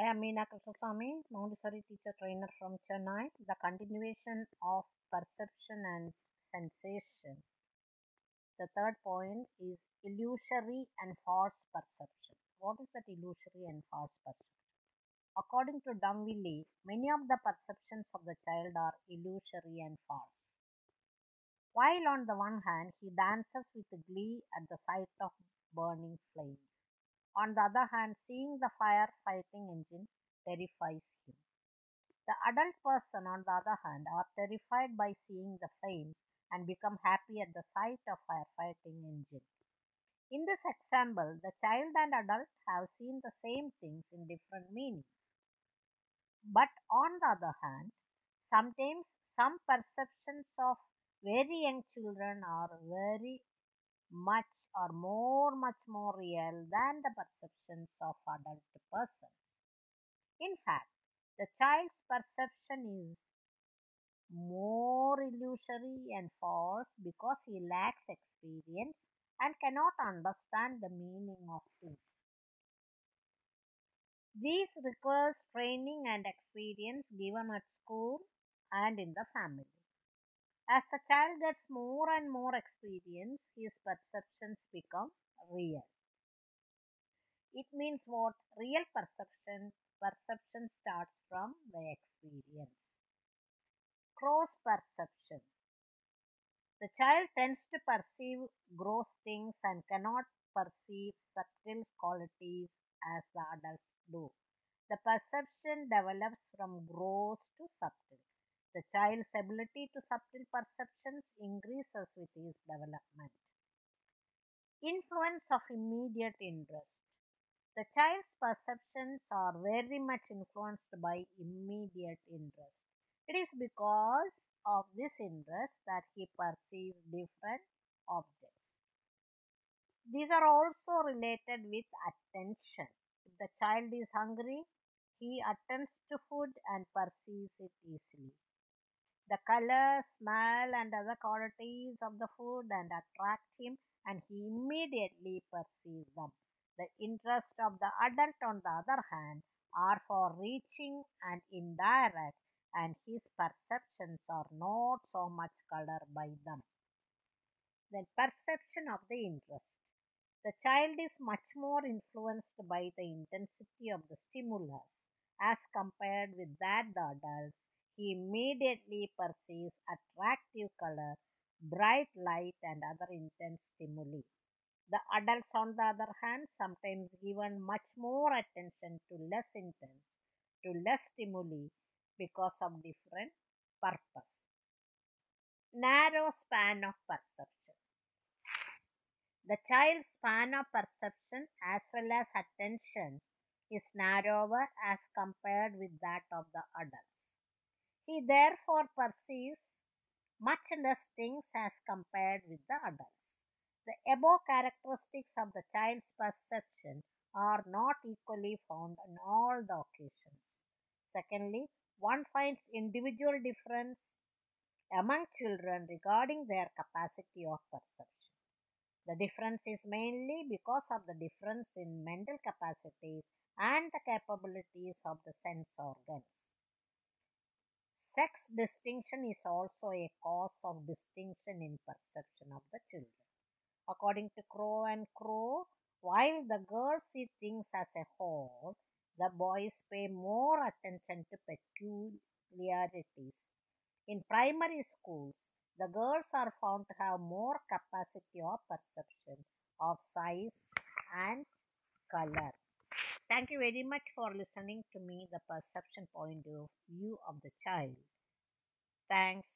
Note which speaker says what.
Speaker 1: I am Meena Krishnaswamy, Montessori teacher trainer from Chennai. The continuation of perception and sensation. The third point is illusory and false perception. What is that illusory and false perception? According to Dumville, many of the perceptions of the child are illusory and false. While on the one hand, he dances with glee at the sight of burning flames. On the other hand, seeing the fire-fighting engine terrifies him. The adult person, on the other hand, are terrified by seeing the flames and become happy at the sight of firefighting engine. In this example, the child and adult have seen the same things in different meanings. But on the other hand, sometimes some perceptions of very young children are very much or more much more real than the perceptions of adult persons. In fact, the child's perception is more illusory and false because he lacks experience and cannot understand the meaning of things. This requires training and experience given at school and in the family. As the child gets more and more experience, his perceptions become real. It means what? Real perception perception starts from the experience. Gross perception. The child tends to perceive gross things and cannot perceive subtle qualities as the adults do. The perception develops from gross to subtle. The child's ability to subtle perceptions increases with his development. Influence of immediate interest. The child's perceptions are very much influenced by immediate interest. It is because of this interest that he perceives different objects. These are also related with attention. If the child is hungry, he attends to food and perceives it easily. The color, smell, and other qualities of the food and attract him, and he immediately perceives them. The interest of the adult, on the other hand, are for reaching and indirect, and his perceptions are not so much colored by them. The perception of the interest. The child is much more influenced by the intensity of the stimulus as compared with that the adults. Immediately perceives attractive color, bright light, and other intense stimuli. The adults, on the other hand, sometimes given much more attention to less intense, to less stimuli because of different purpose. Narrow span of perception. The child's span of perception as well as attention is narrower as compared with that of the adults. He therefore perceives much less things as compared with the adults. The above characteristics of the child's perception are not equally found on all the occasions. Secondly, one finds individual difference among children regarding their capacity of perception. The difference is mainly because of the difference in mental capacities and the capabilities of the sense organs. Sex distinction is also a cause of distinction in perception of the children. According to Crow and Crow, while the girls see things as a whole, the boys pay more attention to peculiarities. In primary schools, the girls are found to have more capacity of perception of size and color. Thank you very much for listening to me, the perception point of view of the child. Thanks.